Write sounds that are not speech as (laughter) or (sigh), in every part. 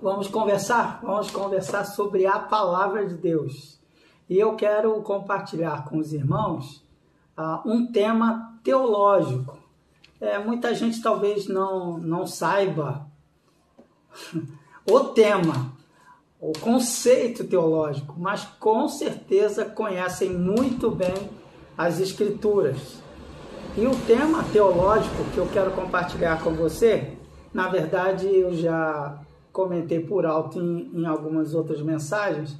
Vamos conversar? Vamos conversar sobre a palavra de Deus. E eu quero compartilhar com os irmãos uh, um tema teológico. É, muita gente talvez não, não saiba (laughs) o tema, o conceito teológico, mas com certeza conhecem muito bem as Escrituras. E o tema teológico que eu quero compartilhar com você, na verdade eu já comentei por alto em, em algumas outras mensagens,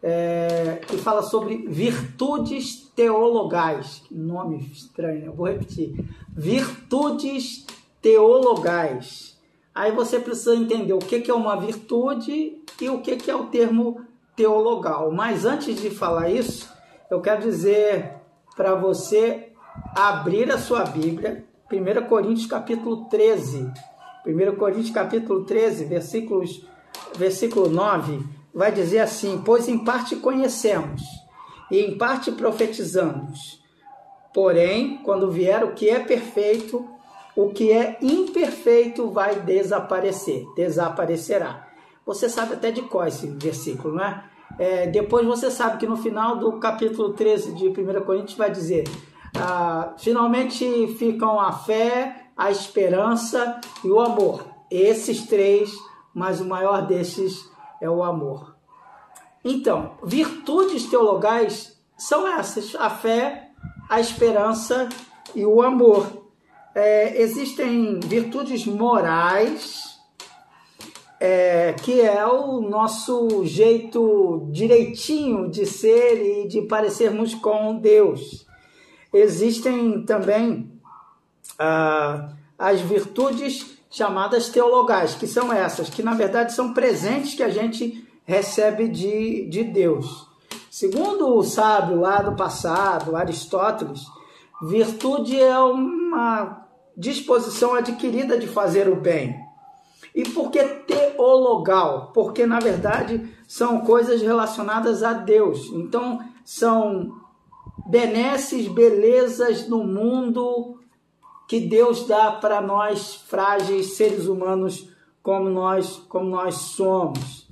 é, que fala sobre virtudes teologais. Nome estranho, né? eu vou repetir. Virtudes teologais. Aí você precisa entender o que é uma virtude e o que é o termo teologal. Mas antes de falar isso, eu quero dizer para você abrir a sua Bíblia, 1 Coríntios capítulo 13. 1 Coríntios capítulo 13, versículos, versículo 9, vai dizer assim: Pois em parte conhecemos, e em parte profetizamos. Porém, quando vier o que é perfeito, o que é imperfeito vai desaparecer, desaparecerá. Você sabe até de qual esse versículo, não é? é? depois você sabe que no final do capítulo 13 de 1 Coríntios vai dizer: ah, finalmente ficam a fé, a esperança e o amor. Esses três, mas o maior desses é o amor. Então, virtudes teologais são essas: a fé, a esperança e o amor. É, existem virtudes morais, é, que é o nosso jeito direitinho de ser e de parecermos com Deus. Existem também ah, as virtudes chamadas teologais, que são essas, que na verdade são presentes que a gente recebe de, de Deus. Segundo o sábio lá do passado, Aristóteles, virtude é uma disposição adquirida de fazer o bem. E por que teologal? Porque na verdade são coisas relacionadas a Deus. Então são benesses, belezas no mundo que Deus dá para nós frágeis seres humanos como nós, como nós somos.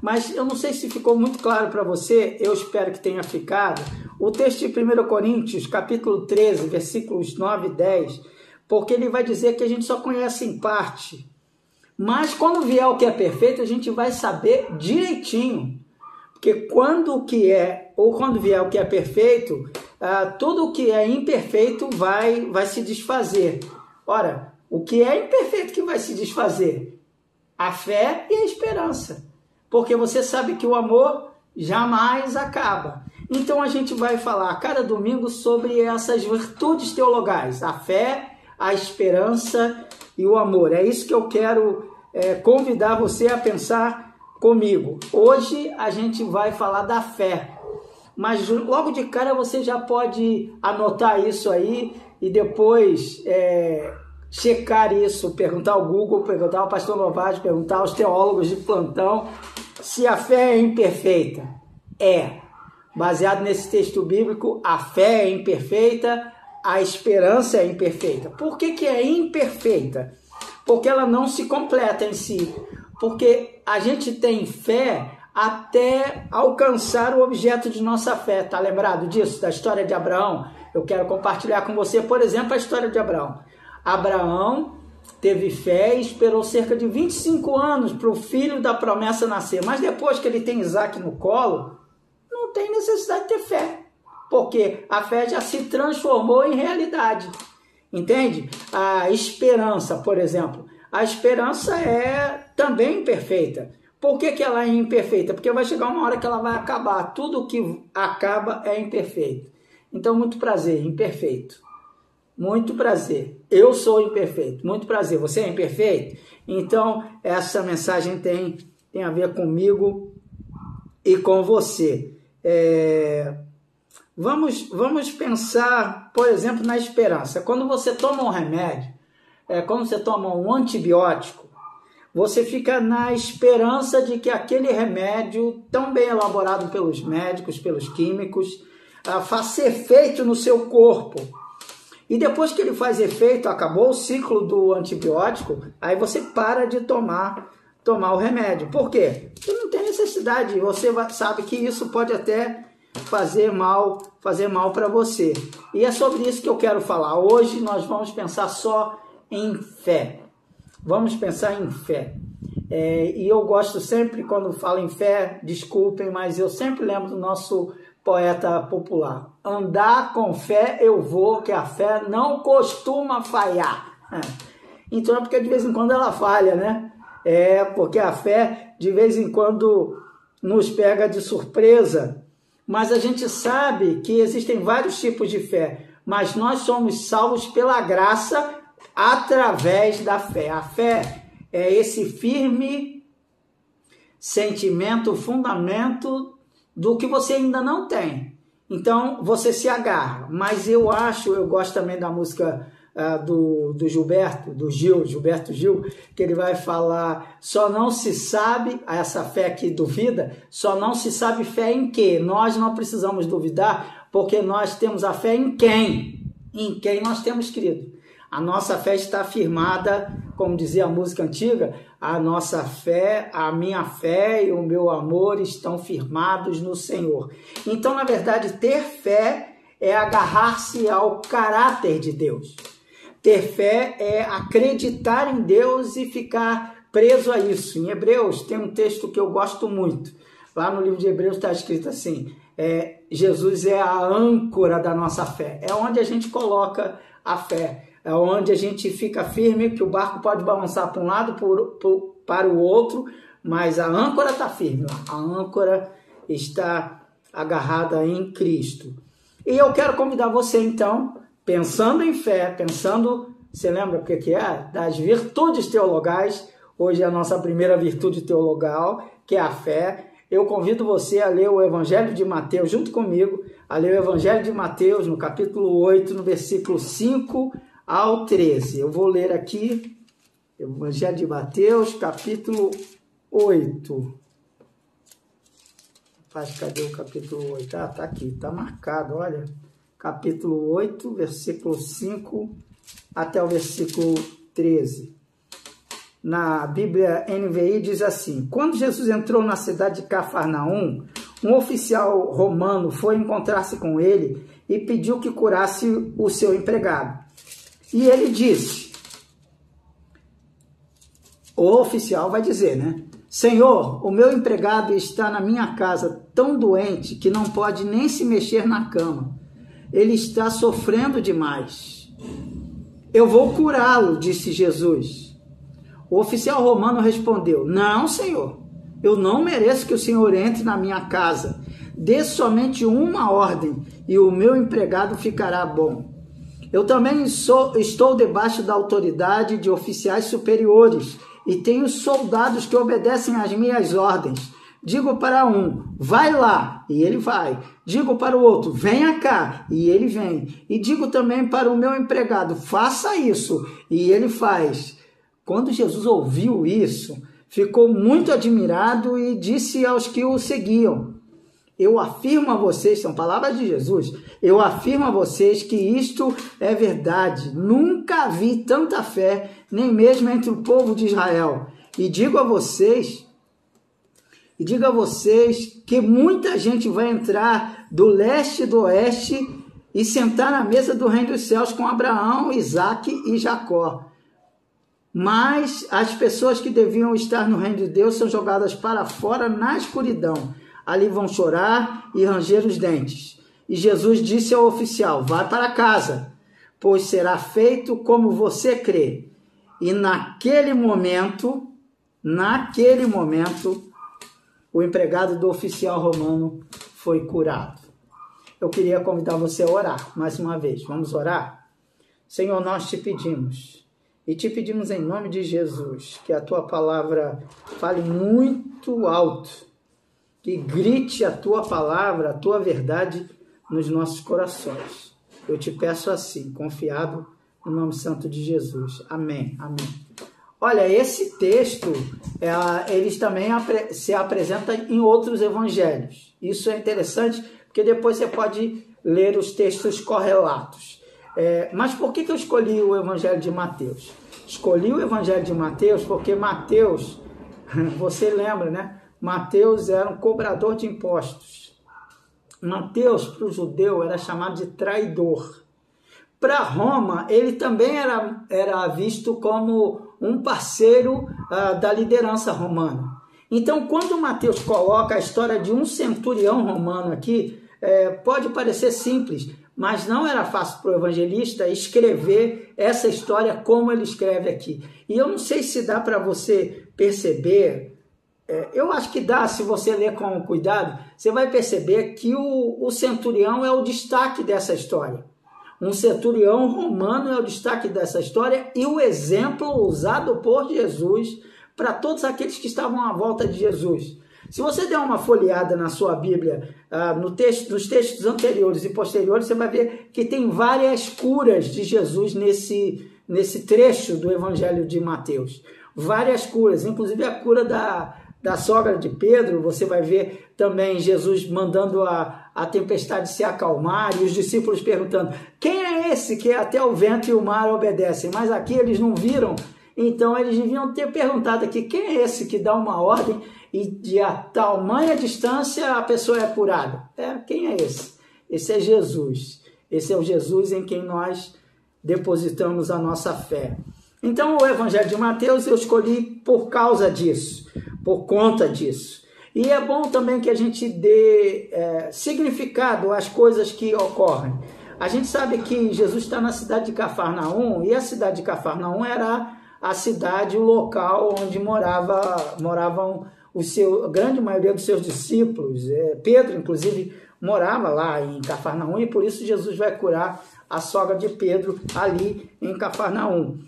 Mas eu não sei se ficou muito claro para você, eu espero que tenha ficado. O texto de 1 Coríntios, capítulo 13, versículos 9 e 10, porque ele vai dizer que a gente só conhece em parte. Mas quando vier o que é perfeito, a gente vai saber direitinho. Porque quando o que é, ou quando vier o que é perfeito, ah, tudo o que é imperfeito vai, vai se desfazer. Ora, o que é imperfeito que vai se desfazer? A fé e a esperança. Porque você sabe que o amor jamais acaba. Então a gente vai falar a cada domingo sobre essas virtudes teologais: a fé, a esperança e o amor. É isso que eu quero é, convidar você a pensar comigo. Hoje a gente vai falar da fé mas logo de cara você já pode anotar isso aí e depois é, checar isso, perguntar ao Google, perguntar ao pastor Novaes, perguntar aos teólogos de plantão se a fé é imperfeita. É. Baseado nesse texto bíblico, a fé é imperfeita, a esperança é imperfeita. Por que, que é imperfeita? Porque ela não se completa em si. Porque a gente tem fé até alcançar o objeto de nossa fé. Tá lembrado disso? Da história de Abraão? Eu quero compartilhar com você, por exemplo, a história de Abraão. Abraão teve fé e esperou cerca de 25 anos para o filho da promessa nascer. Mas depois que ele tem Isaac no colo, não tem necessidade de ter fé. Porque a fé já se transformou em realidade. Entende? A esperança, por exemplo. A esperança é também imperfeita. Por que, que ela é imperfeita? Porque vai chegar uma hora que ela vai acabar. Tudo que acaba é imperfeito. Então, muito prazer, imperfeito. Muito prazer. Eu sou imperfeito. Muito prazer. Você é imperfeito? Então, essa mensagem tem, tem a ver comigo e com você. É... Vamos, vamos pensar, por exemplo, na esperança. Quando você toma um remédio, é, quando você toma um antibiótico, você fica na esperança de que aquele remédio, tão bem elaborado pelos médicos, pelos químicos, ah, faça efeito no seu corpo. E depois que ele faz efeito, acabou o ciclo do antibiótico, aí você para de tomar tomar o remédio. Por quê? Porque não tem necessidade. Você sabe que isso pode até fazer mal, fazer mal para você. E é sobre isso que eu quero falar. Hoje nós vamos pensar só em fé. Vamos pensar em fé. É, e eu gosto sempre, quando falo em fé, desculpem, mas eu sempre lembro do nosso poeta popular. Andar com fé eu vou, que a fé não costuma falhar. (laughs) Então é porque de vez em quando ela falha, né? É porque a fé de vez em quando nos pega de surpresa. Mas a gente sabe que existem vários tipos de fé, mas nós somos salvos pela graça através da fé. A fé é esse firme sentimento, fundamento do que você ainda não tem. Então você se agarra. Mas eu acho, eu gosto também da música uh, do, do Gilberto, do Gil, Gilberto Gil, que ele vai falar: só não se sabe, essa fé que duvida, só não se sabe fé em quê? Nós não precisamos duvidar, porque nós temos a fé em quem? Em quem nós temos crido. A nossa fé está firmada, como dizia a música antiga, a nossa fé, a minha fé e o meu amor estão firmados no Senhor. Então, na verdade, ter fé é agarrar-se ao caráter de Deus. Ter fé é acreditar em Deus e ficar preso a isso. Em Hebreus tem um texto que eu gosto muito. Lá no livro de Hebreus está escrito assim: é, Jesus é a âncora da nossa fé. É onde a gente coloca a fé é onde a gente fica firme, que o barco pode balançar para um lado, por, por, para o outro, mas a âncora está firme, a âncora está agarrada em Cristo. E eu quero convidar você então, pensando em fé, pensando, você lembra o que é? Das virtudes teologais, hoje é a nossa primeira virtude teologal, que é a fé. Eu convido você a ler o Evangelho de Mateus junto comigo, a ler o Evangelho de Mateus no capítulo 8, no versículo 5 ao 13. Eu vou ler aqui, Evangelho de Mateus, capítulo 8. Rapaz, cadê o capítulo 8? Ah, tá aqui, tá marcado, olha. Capítulo 8, versículo 5 até o versículo 13. Na Bíblia NVI diz assim: Quando Jesus entrou na cidade de Cafarnaum, um oficial romano foi encontrar-se com ele e pediu que curasse o seu empregado. E ele disse: o oficial vai dizer, né? Senhor, o meu empregado está na minha casa tão doente que não pode nem se mexer na cama. Ele está sofrendo demais. Eu vou curá-lo, disse Jesus. O oficial romano respondeu: Não, senhor. Eu não mereço que o senhor entre na minha casa. Dê somente uma ordem e o meu empregado ficará bom. Eu também sou, estou debaixo da autoridade de oficiais superiores e tenho soldados que obedecem às minhas ordens. Digo para um, vai lá, e ele vai. Digo para o outro, venha cá, e ele vem. E digo também para o meu empregado, faça isso, e ele faz. Quando Jesus ouviu isso, ficou muito admirado e disse aos que o seguiam: eu afirmo a vocês, são palavras de Jesus, eu afirmo a vocês que isto é verdade. Nunca vi tanta fé, nem mesmo entre o povo de Israel. E digo a vocês, e digo a vocês que muita gente vai entrar do leste e do oeste e sentar na mesa do reino dos céus com Abraão, Isaac e Jacó. Mas as pessoas que deviam estar no reino de Deus são jogadas para fora na escuridão ali vão chorar e ranger os dentes. E Jesus disse ao oficial: Vai para casa, pois será feito como você crê. E naquele momento, naquele momento, o empregado do oficial romano foi curado. Eu queria convidar você a orar mais uma vez. Vamos orar? Senhor, nós te pedimos e te pedimos em nome de Jesus que a tua palavra fale muito alto que grite a tua palavra, a tua verdade nos nossos corações. Eu te peço assim, confiado no nome santo de Jesus. Amém. Amém. Olha, esse texto, é, eles também se apresenta em outros evangelhos. Isso é interessante, porque depois você pode ler os textos correlatos. É, mas por que, que eu escolhi o evangelho de Mateus? Escolhi o evangelho de Mateus porque Mateus (laughs) Você lembra, né? Mateus era um cobrador de impostos. Mateus, para o judeu, era chamado de traidor. Para Roma, ele também era, era visto como um parceiro uh, da liderança romana. Então, quando Mateus coloca a história de um centurião romano aqui, é, pode parecer simples, mas não era fácil para o evangelista escrever essa história como ele escreve aqui. E eu não sei se dá para você perceber, é, eu acho que dá, se você ler com cuidado, você vai perceber que o, o centurião é o destaque dessa história. Um centurião romano é o destaque dessa história e o exemplo usado por Jesus para todos aqueles que estavam à volta de Jesus. Se você der uma folheada na sua Bíblia, ah, no texto, nos textos anteriores e posteriores, você vai ver que tem várias curas de Jesus nesse, nesse trecho do Evangelho de Mateus. Várias curas, inclusive a cura da, da sogra de Pedro, você vai ver também Jesus mandando a, a tempestade se acalmar e os discípulos perguntando: quem é esse que até o vento e o mar obedecem? Mas aqui eles não viram então eles deviam ter perguntado aqui quem é esse que dá uma ordem e de a tamanha distância a pessoa é curada. É, quem é esse? Esse é Jesus. Esse é o Jesus em quem nós depositamos a nossa fé. Então o Evangelho de Mateus eu escolhi por causa disso, por conta disso. E é bom também que a gente dê é, significado às coisas que ocorrem. A gente sabe que Jesus está na cidade de Cafarnaum e a cidade de Cafarnaum era a cidade, o local onde morava, moravam o seu, a grande maioria dos seus discípulos. É, Pedro, inclusive, morava lá em Cafarnaum e por isso Jesus vai curar a sogra de Pedro ali em Cafarnaum.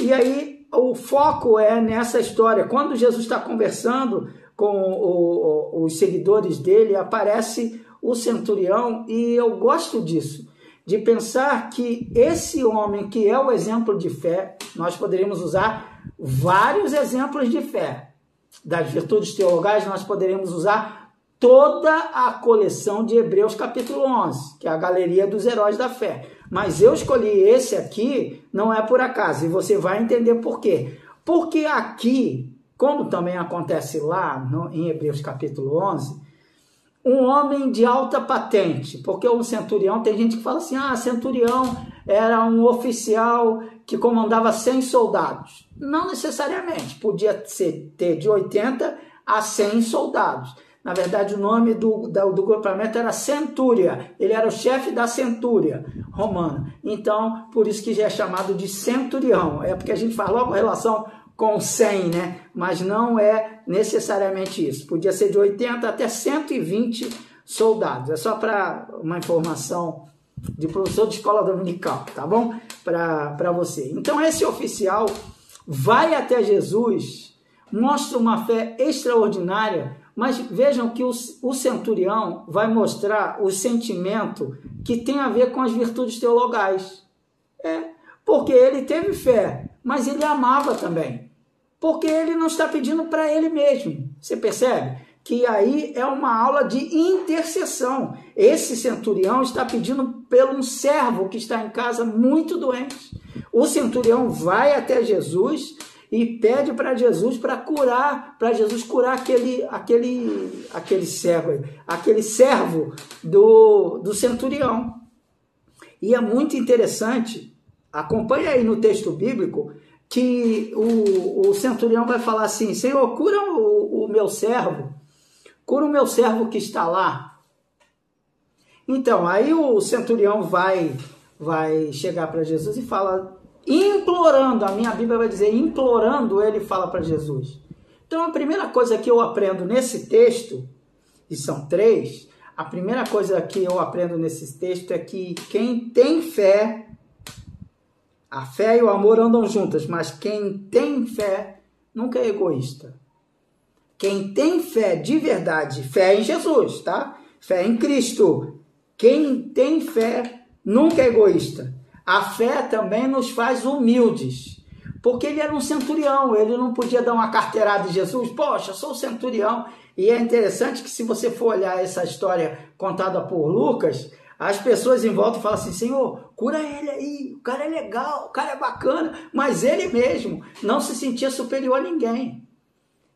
E aí o foco é nessa história. Quando Jesus está conversando com o, o, os seguidores dele, aparece o centurião e eu gosto disso de pensar que esse homem que é o exemplo de fé, nós poderíamos usar vários exemplos de fé. Das virtudes teologais, nós poderíamos usar toda a coleção de Hebreus capítulo 11, que é a galeria dos heróis da fé. Mas eu escolhi esse aqui, não é por acaso, e você vai entender por quê. Porque aqui, como também acontece lá no, em Hebreus capítulo 11, um homem de alta patente, porque um centurião, tem gente que fala assim, ah, centurião era um oficial que comandava 100 soldados. Não necessariamente, podia ser, ter de 80 a 100 soldados. Na verdade, o nome do, do, do grupamento era Centúria, ele era o chefe da Centúria romana. Então, por isso que já é chamado de centurião, é porque a gente faz logo relação com 100, né? Mas não é necessariamente isso. Podia ser de 80 até 120 soldados. É só para uma informação de professor de escola dominical, tá bom? Para você. Então, esse oficial vai até Jesus, mostra uma fé extraordinária, mas vejam que o, o centurião vai mostrar o sentimento que tem a ver com as virtudes teologais. É, porque ele teve fé, mas ele amava também porque ele não está pedindo para ele mesmo. Você percebe? Que aí é uma aula de intercessão. Esse centurião está pedindo pelo um servo que está em casa muito doente. O centurião vai até Jesus e pede para Jesus para curar, para Jesus curar aquele aquele aquele servo, aquele servo do, do centurião. E é muito interessante, acompanha aí no texto bíblico, que o, o centurião vai falar assim: Senhor, cura o, o meu servo, cura o meu servo que está lá. Então, aí o centurião vai, vai chegar para Jesus e fala, implorando, a minha Bíblia vai dizer, implorando, ele fala para Jesus. Então, a primeira coisa que eu aprendo nesse texto, e são três, a primeira coisa que eu aprendo nesse texto é que quem tem fé a fé e o amor andam juntas, mas quem tem fé nunca é egoísta. Quem tem fé de verdade, fé em Jesus, tá? Fé em Cristo. Quem tem fé nunca é egoísta. A fé também nos faz humildes. Porque ele era um centurião, ele não podia dar uma carteirada de Jesus. Poxa, sou centurião. E é interessante que se você for olhar essa história contada por Lucas, as pessoas em volta falam assim: Senhor, cura ele aí, o cara é legal, o cara é bacana, mas ele mesmo não se sentia superior a ninguém.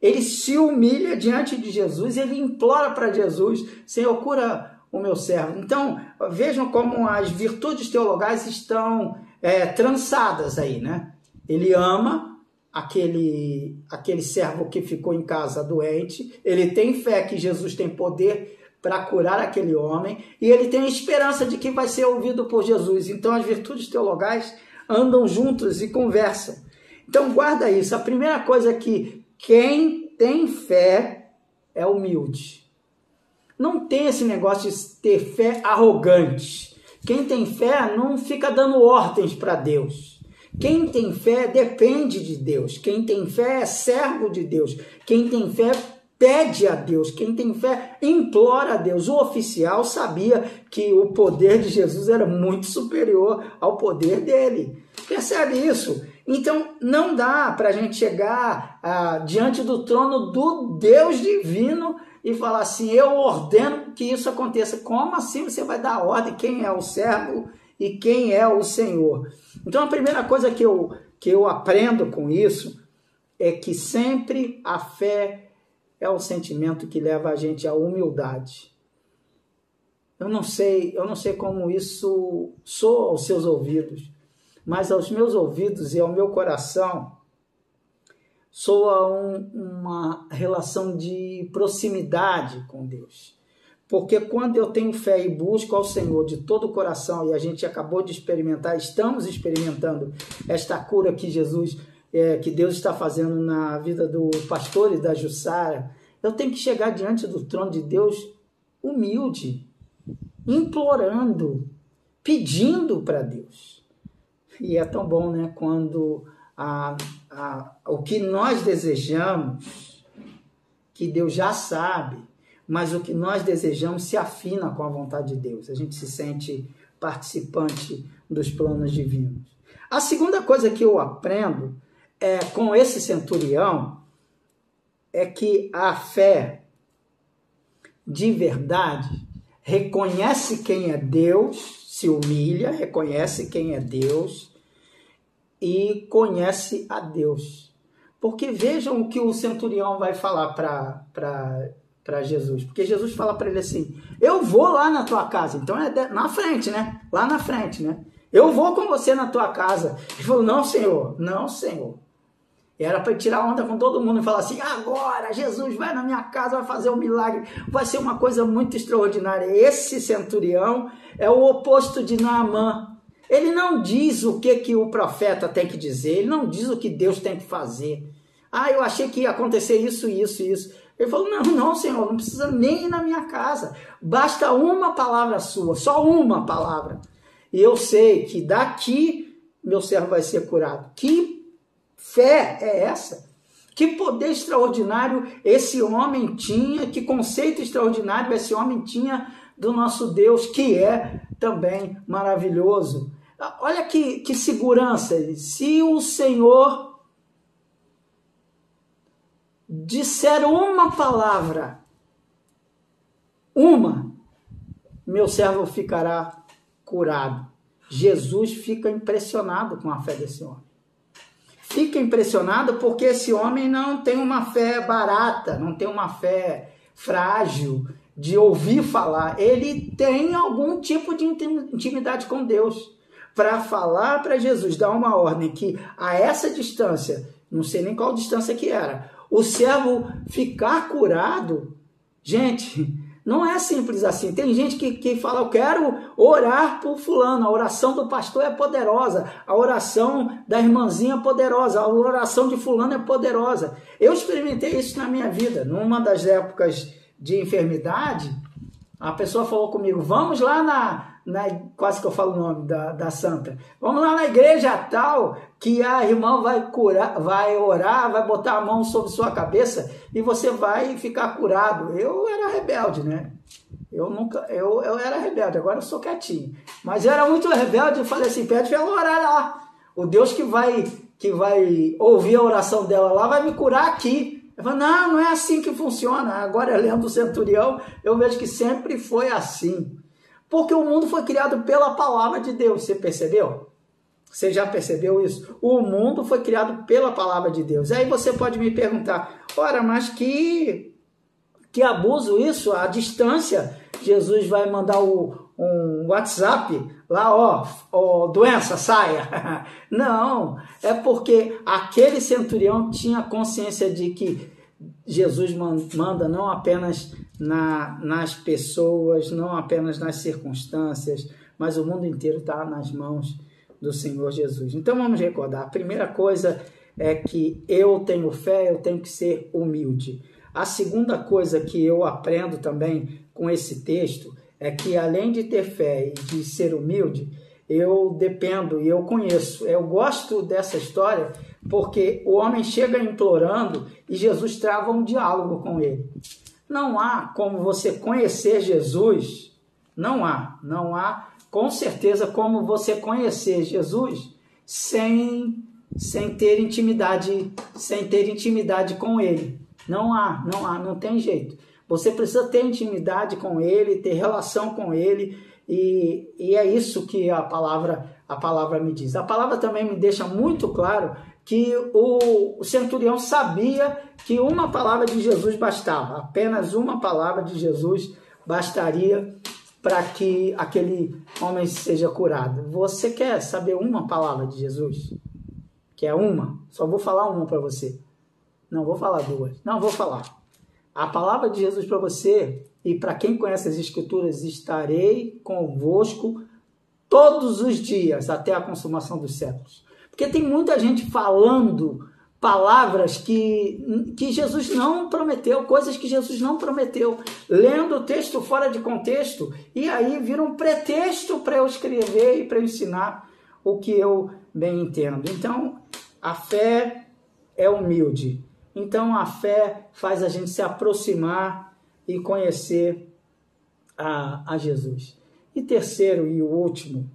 ele se humilha diante de Jesus, ele implora para Jesus: Senhor, cura o meu servo. Então, vejam como as virtudes teologais estão é, trançadas aí, né? Ele ama aquele, aquele servo que ficou em casa doente, ele tem fé que Jesus tem poder para curar aquele homem e ele tem esperança de que vai ser ouvido por Jesus. Então, as virtudes teologais andam juntas e conversam. Então, guarda isso. A primeira coisa é que quem tem fé é humilde. Não tem esse negócio de ter fé arrogante. Quem tem fé não fica dando ordens para Deus. Quem tem fé depende de Deus. Quem tem fé é servo de Deus. Quem tem fé pede a Deus. Quem tem fé implora a Deus. O oficial sabia que o poder de Jesus era muito superior ao poder dele. Percebe isso? Então não dá para a gente chegar ah, diante do trono do Deus divino e falar assim: eu ordeno que isso aconteça. Como assim você vai dar ordem? Quem é o servo e quem é o Senhor? Então a primeira coisa que eu, que eu aprendo com isso é que sempre a fé é o sentimento que leva a gente à humildade. Eu não sei, eu não sei como isso soa aos seus ouvidos, mas aos meus ouvidos e ao meu coração soa um, uma relação de proximidade com Deus. Porque quando eu tenho fé e busco ao Senhor de todo o coração, e a gente acabou de experimentar, estamos experimentando esta cura que Jesus, é, que Deus está fazendo na vida do pastor e da Jussara, eu tenho que chegar diante do trono de Deus humilde, implorando, pedindo para Deus. E é tão bom, né? Quando a, a, o que nós desejamos, que Deus já sabe, mas o que nós desejamos se afina com a vontade de Deus. A gente se sente participante dos planos divinos. A segunda coisa que eu aprendo é com esse centurião é que a fé de verdade reconhece quem é Deus se humilha, reconhece quem é Deus e conhece a Deus. Porque vejam o que o centurião vai falar para Jesus. Porque Jesus fala para ele assim: Eu vou lá na tua casa. Então é na frente, né? Lá na frente, né? Eu vou com você na tua casa. Ele falou: Não, Senhor, não, Senhor. E era para tirar onda com todo mundo e falar assim: agora Jesus vai na minha casa, vai fazer um milagre, vai ser uma coisa muito extraordinária. Esse centurião é o oposto de Naamã. Ele não diz o que, que o profeta tem que dizer, ele não diz o que Deus tem que fazer. Ah, eu achei que ia acontecer isso, isso, isso. Ele falou: Não, não, Senhor, não precisa nem ir na minha casa. Basta uma palavra sua, só uma palavra. E eu sei que daqui meu servo vai ser curado. Que fé é essa? Que poder extraordinário esse homem tinha, que conceito extraordinário esse homem tinha do nosso Deus, que é também maravilhoso. Olha que, que segurança. Se o Senhor disser uma palavra, uma, meu servo ficará curado. Jesus fica impressionado com a fé desse homem fica impressionado porque esse homem não tem uma fé barata, não tem uma fé frágil de ouvir falar. Ele tem algum tipo de intimidade com Deus para falar para Jesus, dar uma ordem que a essa distância, não sei nem qual distância que era, o servo ficar curado. Gente, não é simples assim. Tem gente que, que fala, eu quero orar por fulano. A oração do pastor é poderosa. A oração da irmãzinha é poderosa. A oração de fulano é poderosa. Eu experimentei isso na minha vida. Numa das épocas de enfermidade, a pessoa falou comigo, vamos lá na, na, quase que eu falo o nome da, da santa. Vamos lá na igreja tal, que a irmã vai curar, vai orar, vai botar a mão sobre sua cabeça e você vai ficar curado. Eu era rebelde, né? Eu nunca, eu, eu era rebelde, agora eu sou quietinho. Mas eu era muito rebelde, eu falei assim, pede para ela orar lá. O Deus que vai que vai ouvir a oração dela lá vai me curar aqui. Eu falei, não, não é assim que funciona. Agora, lendo o centurião, eu vejo que sempre foi assim. Porque o mundo foi criado pela palavra de Deus, você percebeu? Você já percebeu isso? O mundo foi criado pela palavra de Deus. Aí você pode me perguntar, ora, mas que, que abuso isso? A distância. Jesus vai mandar o, um WhatsApp lá, ó, ó, doença, saia. (laughs) Não, é porque aquele centurião tinha consciência de que Jesus manda não apenas na, nas pessoas, não apenas nas circunstâncias, mas o mundo inteiro está nas mãos do Senhor Jesus. Então vamos recordar: a primeira coisa é que eu tenho fé, eu tenho que ser humilde. A segunda coisa que eu aprendo também com esse texto é que além de ter fé e de ser humilde, eu dependo e eu conheço. Eu gosto dessa história porque o homem chega implorando e Jesus trava um diálogo com ele. Não há como você conhecer Jesus, não há, não há com certeza como você conhecer Jesus sem sem ter intimidade, sem ter intimidade com ele. Não há, não há, não tem jeito. Você precisa ter intimidade com ele, ter relação com ele, e, e é isso que a palavra, a palavra me diz. A palavra também me deixa muito claro que o, centurião sabia que uma palavra de Jesus bastava, apenas uma palavra de Jesus bastaria para que aquele homem seja curado. Você quer saber uma palavra de Jesus? Que é uma? Só vou falar uma para você. Não vou falar duas. Não, vou falar. A palavra de Jesus para você e para quem conhece as Escrituras, estarei convosco todos os dias até a consumação dos séculos. Porque tem muita gente falando palavras que, que Jesus não prometeu, coisas que Jesus não prometeu, lendo o texto fora de contexto, e aí vira um pretexto para eu escrever e para ensinar o que eu bem entendo. Então, a fé é humilde. Então a fé faz a gente se aproximar e conhecer a, a Jesus. E terceiro e último,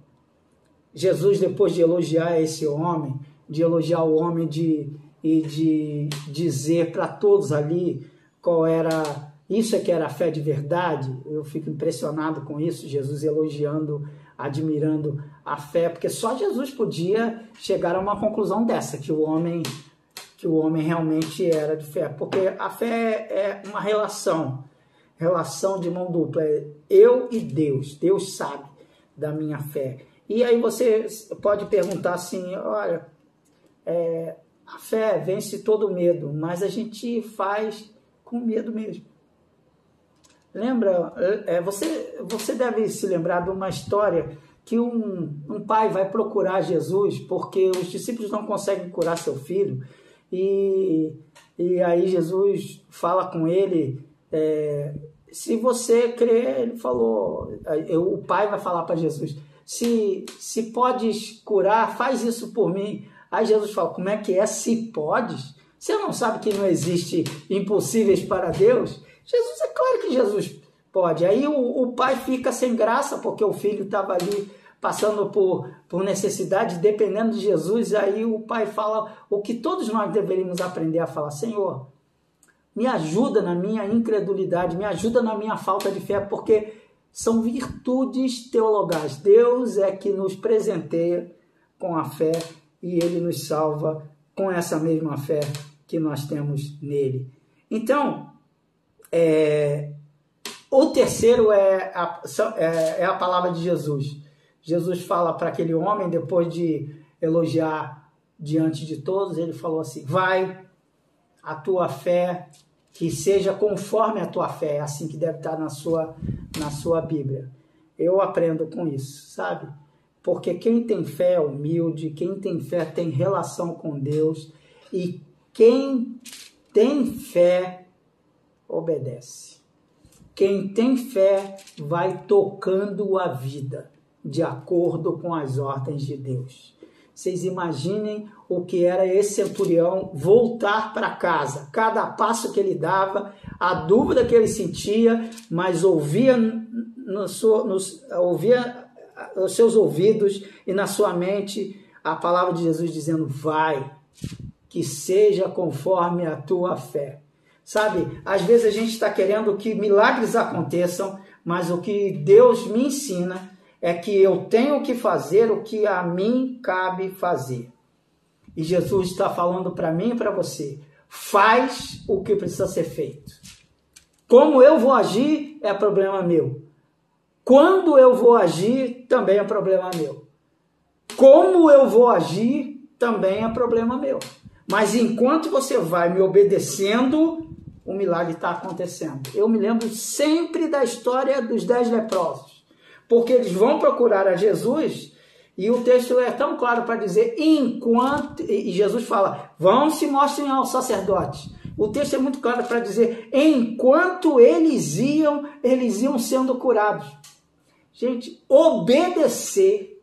Jesus, depois de elogiar esse homem, de elogiar o homem de, e de dizer para todos ali qual era. Isso é que era a fé de verdade. Eu fico impressionado com isso, Jesus elogiando, admirando a fé, porque só Jesus podia chegar a uma conclusão dessa, que o homem que o homem realmente era de fé, porque a fé é uma relação, relação de mão dupla, é eu e Deus, Deus sabe da minha fé. E aí você pode perguntar assim, olha, é, a fé vence todo medo, mas a gente faz com medo mesmo. Lembra, é, você, você deve se lembrar de uma história que um, um pai vai procurar Jesus porque os discípulos não conseguem curar seu filho e, e aí Jesus fala com ele, é, se você crer, ele falou, o pai vai falar para Jesus, se, se podes curar, faz isso por mim. Aí Jesus fala, como é que é se podes? Você não sabe que não existe impossíveis para Deus? Jesus, é claro que Jesus pode. Aí o, o pai fica sem graça porque o filho estava ali passando por, por necessidade, dependendo de Jesus, aí o pai fala o que todos nós deveríamos aprender a falar: Senhor, me ajuda na minha incredulidade, me ajuda na minha falta de fé, porque são virtudes teologais. Deus é que nos presenteia com a fé e ele nos salva com essa mesma fé que nós temos nele. Então, é, o terceiro é a, é, é a palavra de Jesus. Jesus fala para aquele homem, depois de elogiar diante de todos, ele falou assim: Vai, a tua fé, que seja conforme a tua fé, é assim que deve estar na sua, na sua Bíblia. Eu aprendo com isso, sabe? Porque quem tem fé é humilde, quem tem fé tem relação com Deus, e quem tem fé obedece. Quem tem fé vai tocando a vida de acordo com as ordens de Deus. Vocês imaginem o que era esse centurião voltar para casa, cada passo que ele dava, a dúvida que ele sentia, mas ouvia, no seu, nos, ouvia os seus ouvidos e na sua mente a palavra de Jesus dizendo: Vai, que seja conforme a tua fé. Sabe, às vezes a gente está querendo que milagres aconteçam, mas o que Deus me ensina é que eu tenho que fazer o que a mim cabe fazer. E Jesus está falando para mim e para você: faz o que precisa ser feito. Como eu vou agir é problema meu. Quando eu vou agir também é problema meu. Como eu vou agir também é problema meu. Mas enquanto você vai me obedecendo, o milagre está acontecendo. Eu me lembro sempre da história dos dez leprosos, porque eles vão procurar a Jesus e o texto é tão claro para dizer enquanto e Jesus fala, vão se mostrem aos sacerdotes. O texto é muito claro para dizer enquanto eles iam, eles iam sendo curados. Gente, obedecer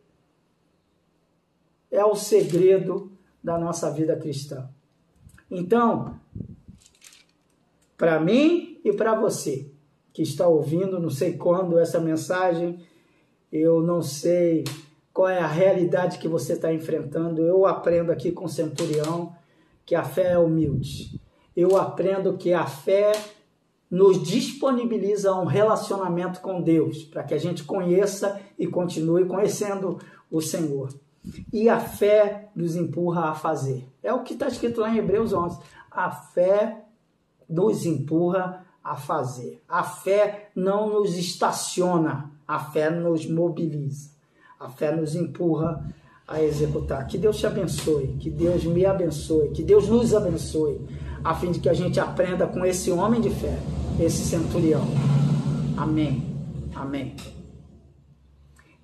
é o segredo da nossa vida cristã. Então, para mim e para você que está ouvindo, não sei quando essa mensagem, eu não sei qual é a realidade que você está enfrentando. Eu aprendo aqui com o centurião que a fé é humilde. Eu aprendo que a fé nos disponibiliza um relacionamento com Deus, para que a gente conheça e continue conhecendo o Senhor. E a fé nos empurra a fazer. É o que está escrito lá em Hebreus 11. A fé nos empurra a fazer. A fé não nos estaciona, a fé nos mobiliza. A fé nos empurra a executar. Que Deus te abençoe, que Deus me abençoe, que Deus nos abençoe, a fim de que a gente aprenda com esse homem de fé, esse centurião. Amém. Amém.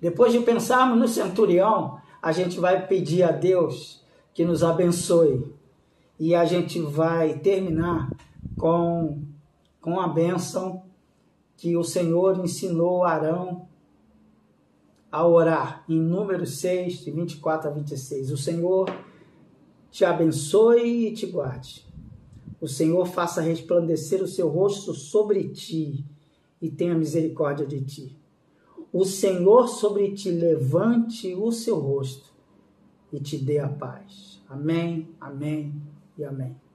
Depois de pensarmos no centurião, a gente vai pedir a Deus que nos abençoe. E a gente vai terminar com, com a bênção que o Senhor ensinou Arão a orar, em Números 6, de 24 a 26. O Senhor te abençoe e te guarde. O Senhor faça resplandecer o seu rosto sobre ti e tenha misericórdia de ti. O Senhor sobre ti levante o seu rosto e te dê a paz. Amém, amém e amém.